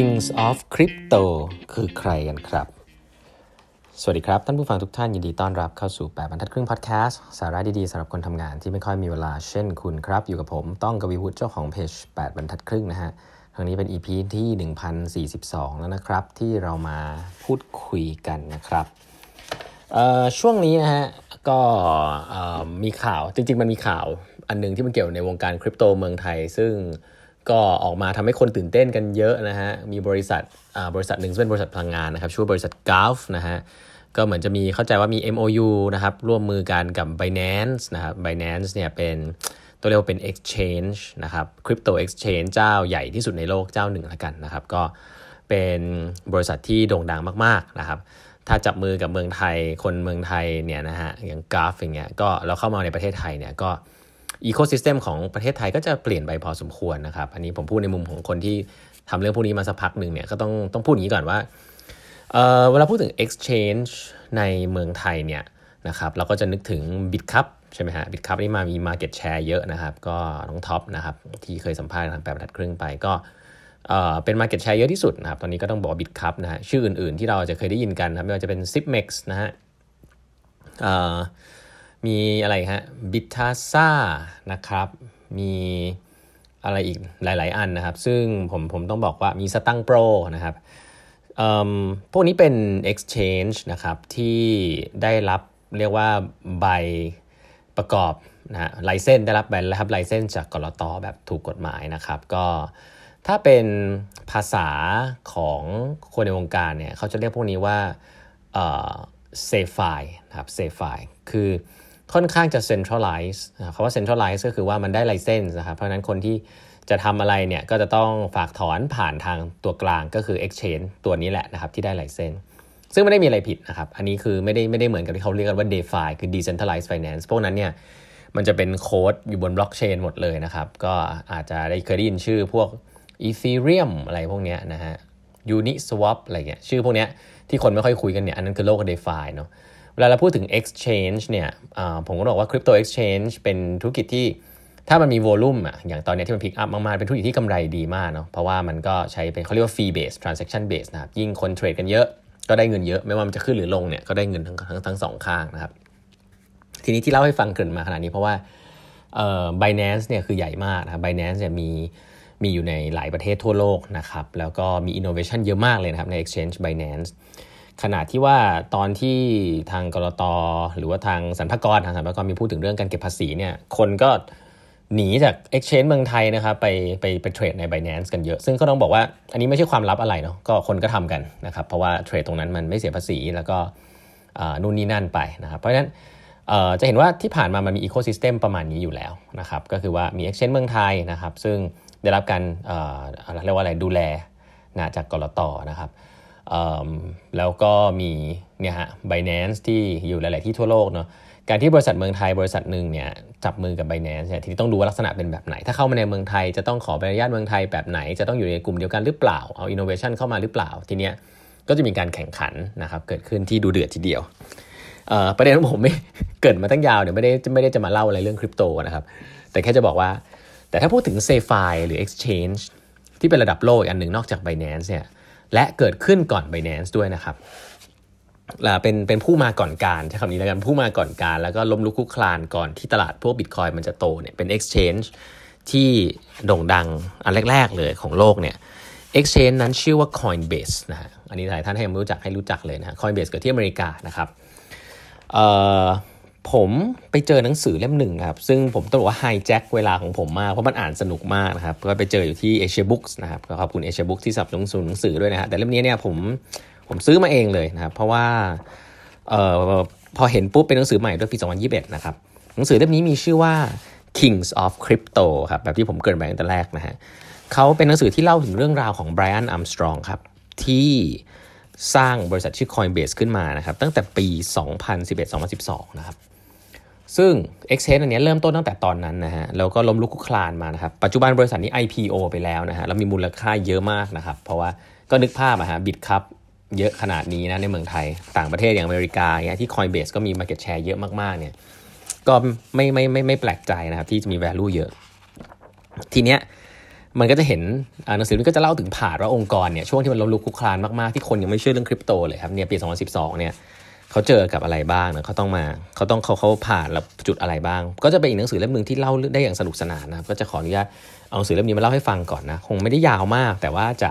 Kings of Crypto คือใครกันครับ สวัสดีครับ ท่านผู้ฟังทุกท่านยินดีต้อนรับเข้าสู่ 8บรรทัดครึ่งพอดแคสต์สาระดีๆสำหรับคนทำงานที่ไม่ค่อยมีเวลาเช่นคุณครับ อยู่กับผมต้องกวีวุฒิเจ้าของเพจ 8บรรทัดครึ่งนะฮะครั้งนี้เป็น EP ที่ 1042 แล้วนะครับ ที่เรามาพูดคุยกันนะครับช่วงนี้นะฮะก็มีข่าวจริง ๆ มันมีข่าวอันนึงที่มันเกี่ยวในวงการคริปโตเมืองไทย ซึ่ง ก็ออกมาทำให้คนตื่นเต้นกันเยอะนะฮะ มีบริษัทบริษัทหนึ่งเป็นบริษัทพลังงานนะครับชื่อบริษัท Gulf นะฮะ ก็เหมือนจะมีเข้าใจว่ามี MOU นะครับ ร่วมมือกันกับ Binance นะครับ Binance เนี่ยเป็นตัวเรียกว่าเป็น exchange นะครับ crypto exchange เจ้าใหญ่ที่สุดในโลกเจ้าหนึ่งละกันนะครับ ก็เป็นบริษัทที่โด่งดังมากๆนะครับ ถ้าจับมือกับเมืองไทย คนเมืองไทยเนี่ยนะฮะอย่างกราฟอย่างเงี้ยก็เราเข้ามาในประเทศไทยเนี่ยก็ ecosystem ของประเทศไทยก็จะเปลี่ยนไปพอสมควรนะครับ อันนี้ผมพูดในมุมของคนที่ทำเรื่องพวกนี้มาสักพักหนึ่งเนี่ยก็ต้องต้องพูดอย่างนี้ก่อนว่าเวลาพูดถึง exchange ในเมืองไทยเนี่ยนะครับเราก็จะนึกถึง Bitkub ใช่ไหมฮะ Bitkub นี่มามี Market Share เยอะนะครับ ก็น้องท็อปนะครับที่เคยสัมภาษณ์ทางแปดบรรทัดครึ่งไปก็เป็น Market Share เยอะที่สุดนะครับ ตอนนี้ก็ต้องบอก BitCup นะฮะชื่ออื่นๆ ที่เราจะเคยได้ยินกันนะไม่ว่าจะเป็น Zipmex นะฮะ มีอะไรฮะบิทาซ่านะครับมีอะไรอีกหลาย ๆ อันนะครับ ซึ่งผมผมต้องบอกว่ามีสตังโปรนะครับพวกนี้เป็น exchange นะครับที่ได้รับเรียกว่าใบประกอบนะฮะไลเซนได้รับใบรับไลเซนจากกรตแบบถูกกฎหมายนะครับ ก็ถ้าเป็นภาษาของคนในวงการเนี่ยเขาจะเรียกพวกนี้ว่าCeFi นะครับ CeFi คือ ค่อนข้างจะ centralize คำว่า centralize ก็คือว่ามันได้ license นะครับเพราะนั้นคนที่จะทำอะไรเนี่ยก็จะต้องฝากถอนผ่านทางตัวกลางก็คือ exchange ตัวนี้แหละนะครับที่ได้ license ซึ่งไม่ได้มีอะไรผิดนะครับ อันนี้คือไม่ได้ไม่ได้เหมือนกับที่เขาเรียกกันว่า DeFi คือ decentralized finance พวกนั้นเนี่ยมันจะเป็นโค้ดอยู่บนบล็อกเชนหมดเลยนะครับ ก็อาจจะได้เคยได้ยินชื่อพวก Ethereum อะไรพวกนี้นะฮะ Uniswap อะไรเงี้ยชื่อพวกนี้ที่คนไม่ค่อยคุยกันเนี่ยอันนั้นคือโลก DeFi เนาะ เวลาเราพูดถึง exchange เนี่ยผมก็บอกว่า crypto exchange เป็นธุรกิจที่ถ้ามันมีโวลูมอะอย่างตอนนี้ที่มันพิกอัพมากๆ เป็นธุรกิจที่กำไรดีมากเนาะเพราะว่ามันก็ใช้เป็นเขาเรียกว่า fee base transaction base นะครับยิ่งคนเทรดกันเยอะก็ได้เงินเยอะ ไม่ว่ามันจะขึ้นหรือลงเนี่ยก็ได้เงินทั้งทั้งทั้งสองข้างนะครับ ทีนี้ที่เล่าให้ฟังเกินมาขนาดนี้เพราะว่าเอ่อ Binance เนี่ยคือใหญ่มากนะครับ Binance เนี่ยมีมีอยู่ในหลายประเทศทั่วโลกนะครับแล้วก็มี innovation เยอะมากเลยนะครับใน exchange Binance ขนาดที่ว่าตอนที่ทางกรตหรือว่าทางสรรพากรทางสรรพากรมีพูดถึงเรื่องการเก็บภาษีเนี่ยคนก็หนีจาก Exchange เมืองไทยนะครับไปไปไปเทรดใน Binance กันเยอะ ซึ่งก็ต้องบอกว่าอันนี้ไม่ใช่ความลับอะไรเนาะก็คนก็ทำกันนะครับเพราะว่าเทรดตรงนั้นมันไม่เสียภาษีแล้วก็นู่นนี่นั่นไปนะครับเพราะฉะนั้นจะเห็นว่าที่ผ่านมามันมีอีโคซิสเต็มประมาณนี้อยู่แล้วนะครับก็คือว่ามี Exchange เมืองไทยนะครับซึ่งได้รับการเรียกว่าอะไรดูแลนะจากกรตนะครับ แล้วก็มีเนี่ยฮะ Binance ที่อยู่หลาย ๆ ที่ทั่วโลกเนาะการที่บริษัทเมืองไทยบริษัทหนึ่งเนี่ยจับมือกับ Binance เนี่ยทีนี้ต้องดูว่าลักษณะเป็นแบบไหน ถ้าเข้ามาในเมืองไทยจะต้องขอใบอนุญาตเมืองไทยแบบไหน จะต้องอยู่ในกลุ่มเดียวกันหรือเปล่าเอาอินโนเวชันเข้ามาหรือเปล่า ทีเนี้ยก็จะมีการแข่งขันนะครับเกิดขึ้นที่ดูเดือดทีเดียวประเด็นของผมไม่เกิดมาตั้งยาวเนี่ยไม่ได้ไม่ได้จะมาเล่าอะไรเรื่องคริปโตนะครับแต่แค่จะบอกว่า แต่ถ้าพูดถึงเซฟายหรือ Exchange ที่เป็นระดับโลกอันหนึ่งนอกจาก Binance เนี่ย และเกิดขึ้นก่อน Binance ด้วยนะครับเป็นเป็นผู้มาก่อนการใช้คำนี้แล้วกันผู้มาก่อนการ แล้วก็ล้มลุกคุกคลานก่อนที่ตลาดพวกบิตคอยมันจะโตเนี่ยเป็น exchange ที่โด่งดังอันแรก ๆ เลยของโลกเนี่ย exchange นั้นชื่อว่า Coinbase นะฮะอันนี้หลายท่านให้ยังไม่รู้จักให้รู้จักเลยนะ Coinbase เกิดที่อเมริกานะครับ ผมไปเจอหนังสือเล่มหนึ่งครับ ซึ่งผมต้องบอกว่าไฮแจ็คเวลาของผมมาก เพราะมันอ่านสนุกมากนะครับก็ไปเจออยู่ที่เอเชียบุ๊กส์นะครับขอบคุณเอเชียบุ๊กที่สับหนังสือหนังสือด้วยนะฮะแต่เล่มนี้เนี่ยผมผมซื้อมาเองเลยนะครับ เพราะว่าเอ่อพอเห็นปุ๊บเป็นหนังสือใหม่ด้วยปี 2021 นะครับ หนังสือเล่มนี้มีชื่อว่า Kings of Crypto ครับแบบที่ผมเกิดไปตั้งแต่แรกนะฮะเขาเป็นหนังสือที่เล่าถึงเรื่องราวของไบรอันอัมสตรองครับที่สร้างบริษัทชื่อ Coinbase ขึ้นมานะครับตั้งแต่ปี 2011-2012 นะครับ ซึ่ง Exchange อันนี้เริ่มต้นตั้งแต่ตอนนั้นนะฮะแล้วก็ล้มลุกคุกคลานมานะครับ ปัจจุบันบริษัทนี้ IPO ไปแล้วนะฮะแล้วมีมูลค่าเยอะมากนะครับ เพราะว่าก็นึกภาพอะฮะบิตคัพเยอะขนาดนี้นะในเมืองไทย ต่างประเทศอย่างอเมริกาเนี่ยที่ Coinbase ก็มี Market Share เยอะมากๆเนี่ยก็ไม่ไม่ไม่ไม่แปลกใจนะครับที่จะมี value เยอะ ทีเนี้ยมันก็จะเห็นหนังสือมันก็จะเล่าถึงผ่านว่าองค์กรเนี่ยช่วงที่มันล้มลุกคลุกคลานมากๆที่คนยังไม่เชื่อเรื่องคริปโตเลยครับเนี่ยปี 2012 เนี่ย เขาเจอกับอะไรบ้างนะเขาต้องมาเขาต้องเขาเขาผ่านแล้วจุดอะไรบ้าง ก็จะเป็นอีกหนังสือเล่มหนึ่งที่เล่าได้อย่างสนุกสนานนะครับก็จะขออนุญาตเอาหนังสือเล่มนี้มาเล่าให้ฟังก่อนนะคงไม่ได้ยาวมาก แต่ว่าจะ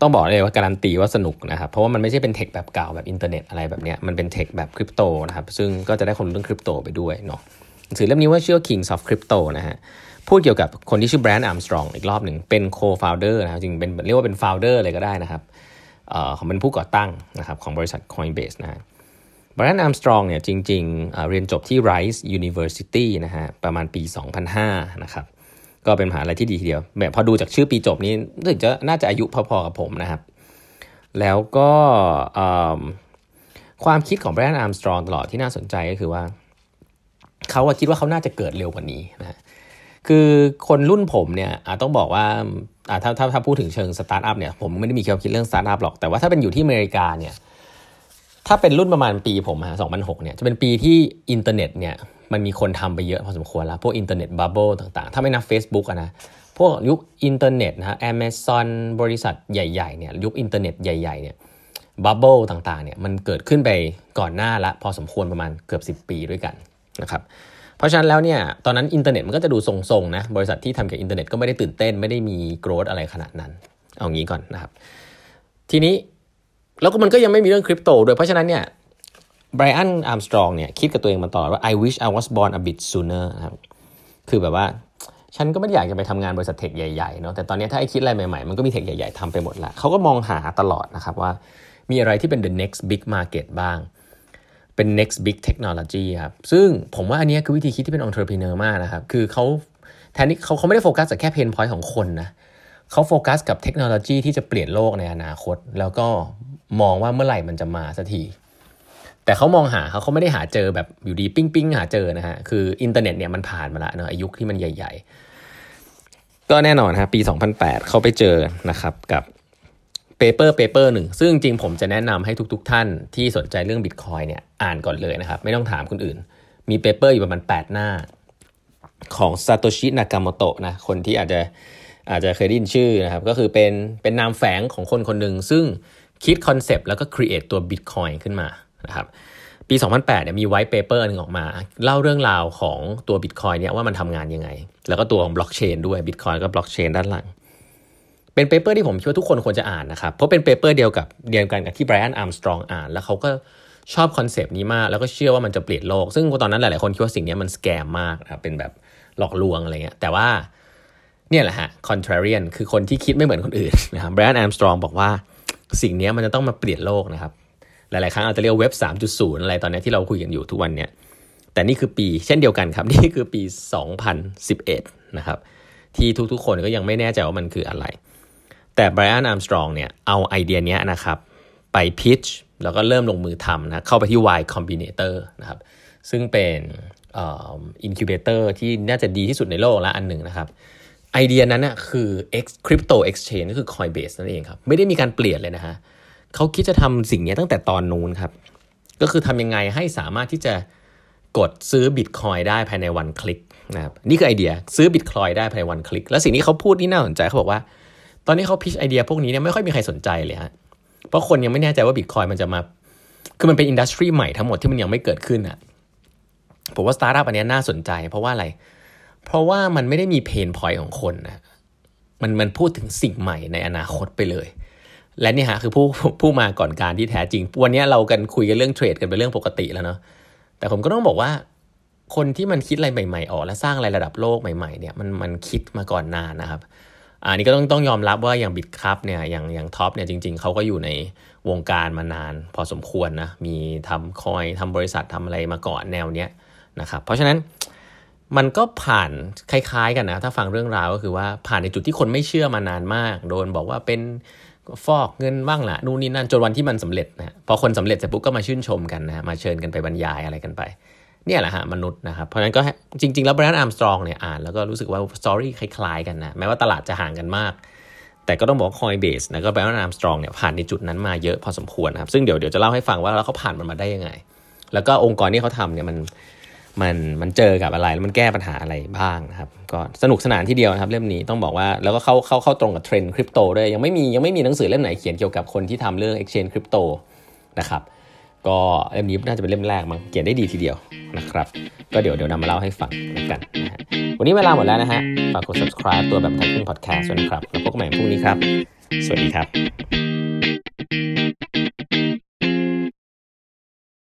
ต้องบอกเลยว่าการันตีว่าสนุกนะครับเพราะว่ามันไม่ใช่เป็น tech แบบเก่าแบบอินเทอร์เน็ตอะไรแบบนี้มันเป็น tech แบบคริปโตนะครับซึ่งก็จะได้คนเรื่องคริปโตไปด้วยเนาะหนังสือเล่มนี้ว่าชื่อ Kings of Crypto นะฮะพูดเกี่ยวกับคนที่ชื่อ Brian Armstrong อีกรอบหนึ่งเป็น co-founder นะครับจริงเป็นเรียกว่าเป็น founder เลยก็ได้นะครับ เขาเป็นผู้ก่อตั้งนะครับของบริษัท Coinbase นะฮะ Brian Armstrong เนี่ยจริงๆเรียนจบที่ Rice University นะฮะประมาณปี 2005 นะครับก็เป็นมหาลัยที่ดีทีเดียวแบบพอดูจากชื่อปีจบนี้รู้สึกจะน่าจะอายุพอๆกับผมนะครับ แล้วก็ความคิดของ Brian Armstrong ตลอดที่น่าสนใจก็คือว่า เขาคิดว่าเขาน่าจะเกิดเร็วกว่านี้นะคือคนรุ่นผมเนี่ยต้องบอกว่า ถ้าถ้าถ้าพูดถึงเชิงสตาร์ทอัพเนี่ยผมไม่ได้มีความคิดเรื่องสตาร์ทอัพหรอกแต่ว่าถ้าเป็นอยู่ที่อเมริกาเนี่ยถ้าเป็นรุ่นประมาณปีผมฮะสองพันหกเนี่ยจะเป็นปีที่อินเทอร์เน็ตเนี่ยมันมีคนทำไปเยอะพอสมควรแล้ว พวกอินเทอร์เน็ต bubble ต่างๆ ถ้าไม่นับ Facebook อะนะพวกยุคอินเทอร์เน็ตนะฮะแอมซอนบริษัทใหญ่ๆเนี่ยยุคอินเทอร์เน็ตใหญ่ๆเนี่ย bubble ต่างๆเนี่ยมันเกิดขึ้นไปก่อนหน้าละพอสมควรประมาณเกือบ 10 ปีด้วยกันนะครับ เพราะฉะนั้นแล้วเนี่ยตอนนั้นอินเทอร์เน็ตมันก็จะดูทรงๆนะบริษัทที่ทำเกี่ยวกับอินเทอร์เน็ตก็ไม่ได้ตื่นเต้นไม่ได้มี growth อะไรขนาดนั้น เอางี้ก่อนนะครับทีนี้แล้วก็มันก็ยังไม่มีเรื่องคริปโตด้วยเพราะฉะนั้นเนี่ย Brian Armstrong เนี่ยคิดกับตัวเองมาตลอดว่า I wish I was born a bit sooner นะครับคือแบบว่าฉันก็ไม่อยากจะไปทำงานบริษัท tech ใหญ่ๆเนาะแต่ตอนนี้ถ้าไอคิดอะไรใหม่ๆ มันก็มี tech ใหญ่ๆทำไปหมดแล้วเขาก็มองหาตลอดนะครับว่ามีอะไรที่เป็น the next big market บ้าง เป็น next big technology ครับ ซึ่งผมว่าอันนี้คือวิธีคิดที่เป็น entrepreneur มากนะครับ คือเขาแทนที่เขาเขาไม่ได้โฟกัสแต่แค่ pain point ของคนนะเขาโฟกัสกับเทคโนโลยีที่จะเปลี่ยนโลกในอนาคต แล้วก็มองว่าเมื่อไหร่มันจะมาสักที แต่เขามองหาเขาเขาไม่ได้หาเจอแบบอยู่ดีปิ้งปิ้งหาเจอนะฮะ คืออินเทอร์เน็ตเนี่ยมันผ่านมาละเนาะอายุที่มันใหญ่ ๆ ก็แน่นอนฮะปี 2008 เขาไปเจอนะครับกับ paper paper หนึ่งซึ่งจริงผมจะแนะนำให้ทุก ๆ ท่านที่สนใจเรื่องบิตคอยเนี่ยอ่านก่อนเลยนะครับ ไม่ต้องถามคนอื่น มี paper อยู่ประมาณ 8 หน้า ของ Satoshi Nakamoto นะคนที่อาจจะอาจจะเคยได้ยินชื่อนะครับ ก็คือเป็นเป็นนามแฝงของคนคนหนึ่งซึ่งคิดคอนเซปต์แล้วก็ create ตัวบิตคอยขึ้นมานะครับปี 2008เนี่ยมี white paper หนึ่งออกมา เล่าเรื่องราวของตัว Bitcoin เนี่ยว่ามันทำงานยังไง แล้วก็ตัวของบล็อกเชนด้วย Bitcoin ก็บล็อกเชนด้านหลัง เป็น paper ที่ผมคิดว่าทุกคนควรจะอ่านนะครับ เพราะเป็น paper เดียวกับเดียวกันกับที่ Brian Armstrong อ่าน แล้วเขาก็ชอบคอนเซปต์นี้มาก แล้วก็เชื่อว่ามันจะเปลี่ยนโลก ซึ่งตอนนั้นหลายๆคนคิดว่าสิ่งนี้มัน scam มากนะครับเป็นแบบหลอกลวงอะไรเงี้ยแต่ว่าเนี่ยแหละฮะ contrarian คือคนที่คิดไม่เหมือนคนอื่นนะครับ Brian Armstrong บอกว่าสิ่งนี้มันจะต้องมาเปลี่ยนโลกนะครับหลาย ๆ ครั้งอาจจะเรียกเว็บ 3.0 อะไรตอนนี้ที่เราคุยกันอยู่ทุกวันเนี่ยแต่นี่คือปีเช่นเดียวกันครับ นี่คือปี 2011 นะครับ ที่ทุก ๆ คนก็ยังไม่แน่ใจว่ามันคืออะไร แต่ไบรอันอาร์มสตรองเนี่ยเอาไอเดียนี้นะครับไป pitch แล้วก็เริ่มลงมือทำนะเข้าไปที่ Y Combinator นะครับซึ่งเป็น incubator ที่น่าจะดีที่สุดในโลกละอันหนึ่งนะครับไอเดียนั้นนะคือ X Crypto Exchange ก็คือ Coinbase นั่นเองครับ ไม่ได้มีการเปลี่ยนเลยนะฮะเขาคิดจะทำสิ่งนี้ตั้งแต่ตอนนู้นครับ ก็คือทำยังไงให้สามารถที่จะกดซื้อบิตคอยน์ได้ภายใน one click นะครับนี่คือไอเดียซื้อบิตคอยน์ได้ภายใน one click แล้วสิ่งที่เขาพูดนี่น่าสนใจเขาบอกว่า ตอนนี้เขา pitch ไอเดียพวกนี้เนี่ยไม่ค่อยมีใครสนใจเลยฮะเพราะคนยังไม่แน่ใจว่าบิตคอยน์มันจะมา คือมันเป็น industry ใหม่ทั้งหมดที่มันยังไม่เกิดขึ้นอะผมว่าสตาร์ทอัพอันนี้น่าสนใจ เพราะว่าอะไร เพราะว่ามันไม่ได้มี pain point ของคนนะมันมันพูดถึงสิ่งใหม่ในอนาคตไปเลย และนี่ฮะคือผู้ผู้มาก่อนการที่แท้จริง วันนี้เรากันคุยกันเรื่องเทรดกันเป็นเรื่องปกติแล้วเนาะ แต่ผมก็ต้องบอกว่าคนที่มันคิดอะไรใหม่ ๆ ออก และสร้างอะไรระดับโลกใหม่ ๆ เนี่ยมันมันคิดมาก่อนนานนะครับ อันนี้ก็ต้องต้องยอมรับว่าอย่างบิตครับเนี่ยอย่างอย่างท็อปเนี่ยจริง ๆเขาก็อยู่ในวงการมานานพอสมควรนะมีทำคอยทำบริษัททำอะไรมาก่อนแนวเนี้ยนะครับเพราะฉะนั้นมันก็ผ่านคล้ายๆกันนะ ถ้าฟังเรื่องราวก็คือว่าผ่านในจุดที่คนไม่เชื่อมานานมาก โดนบอกว่าเป็นฟอกเงินบ้างละนู่นนี่นั่นจนวันที่มันสำเร็จนะพอคนสำเร็จเสร็จปุ๊บก็มาชื่นชมกันนะมาเชิญกันไปบรรยายอะไรกันไป เนี่ยแหละฮะมนุษย์นะครับ เพราะฉะนั้นก็จริง ๆ แล้วไบรอันอาร์มสตรองเนี่ยอ่านแล้วก็รู้สึกว่า story คล้าย ๆ กันนะ แม้ว่าตลาดจะห่างกันมาก แต่ก็ต้องบอก Coinbase นะก็ไบรอันอาร์มสตรองเนี่ยผ่านในจุดนั้นมาเยอะพอสมควรนะครับ ซึ่งเดี๋ยวเดี๋ยวจะเล่าให้ฟังว่าแล้วเขาผ่านมันมาได้ยังไง แล้วก็องค์กรที่เขาทำเนี่ยมันมันมันเจอกับอะไรแล้วมันแก้ปัญหาอะไรบ้างนะครับก็สนุกสนานที่เดียวนะครับเล่มนี้ต้องบอกว่าแล้วก็เข้าเข้าเข้าตรงกับเทรนด์คริปโตด้วยยังไม่มียังไม่มีหนังสือเล่มไหนเขียนเกี่ยวกับคนที่ทำเรื่อง exchange คริปโตนะครับ ก็เล่มนี้น่าจะเป็นเล่มแรกมั้งเขียนได้ดีทีเดียวนะครับ ก็เดี๋ยวเดี๋ยวนำมาเล่าให้ฟังกันนะฮะวันนี้เวลาหมดแล้วนะฮะฝากกด subscribe ตัวแบบทักขึ้น podcast ด้วยนะครับแล้วพบกันใหม่พรุ่งนี้ครับ สวัสดีครับ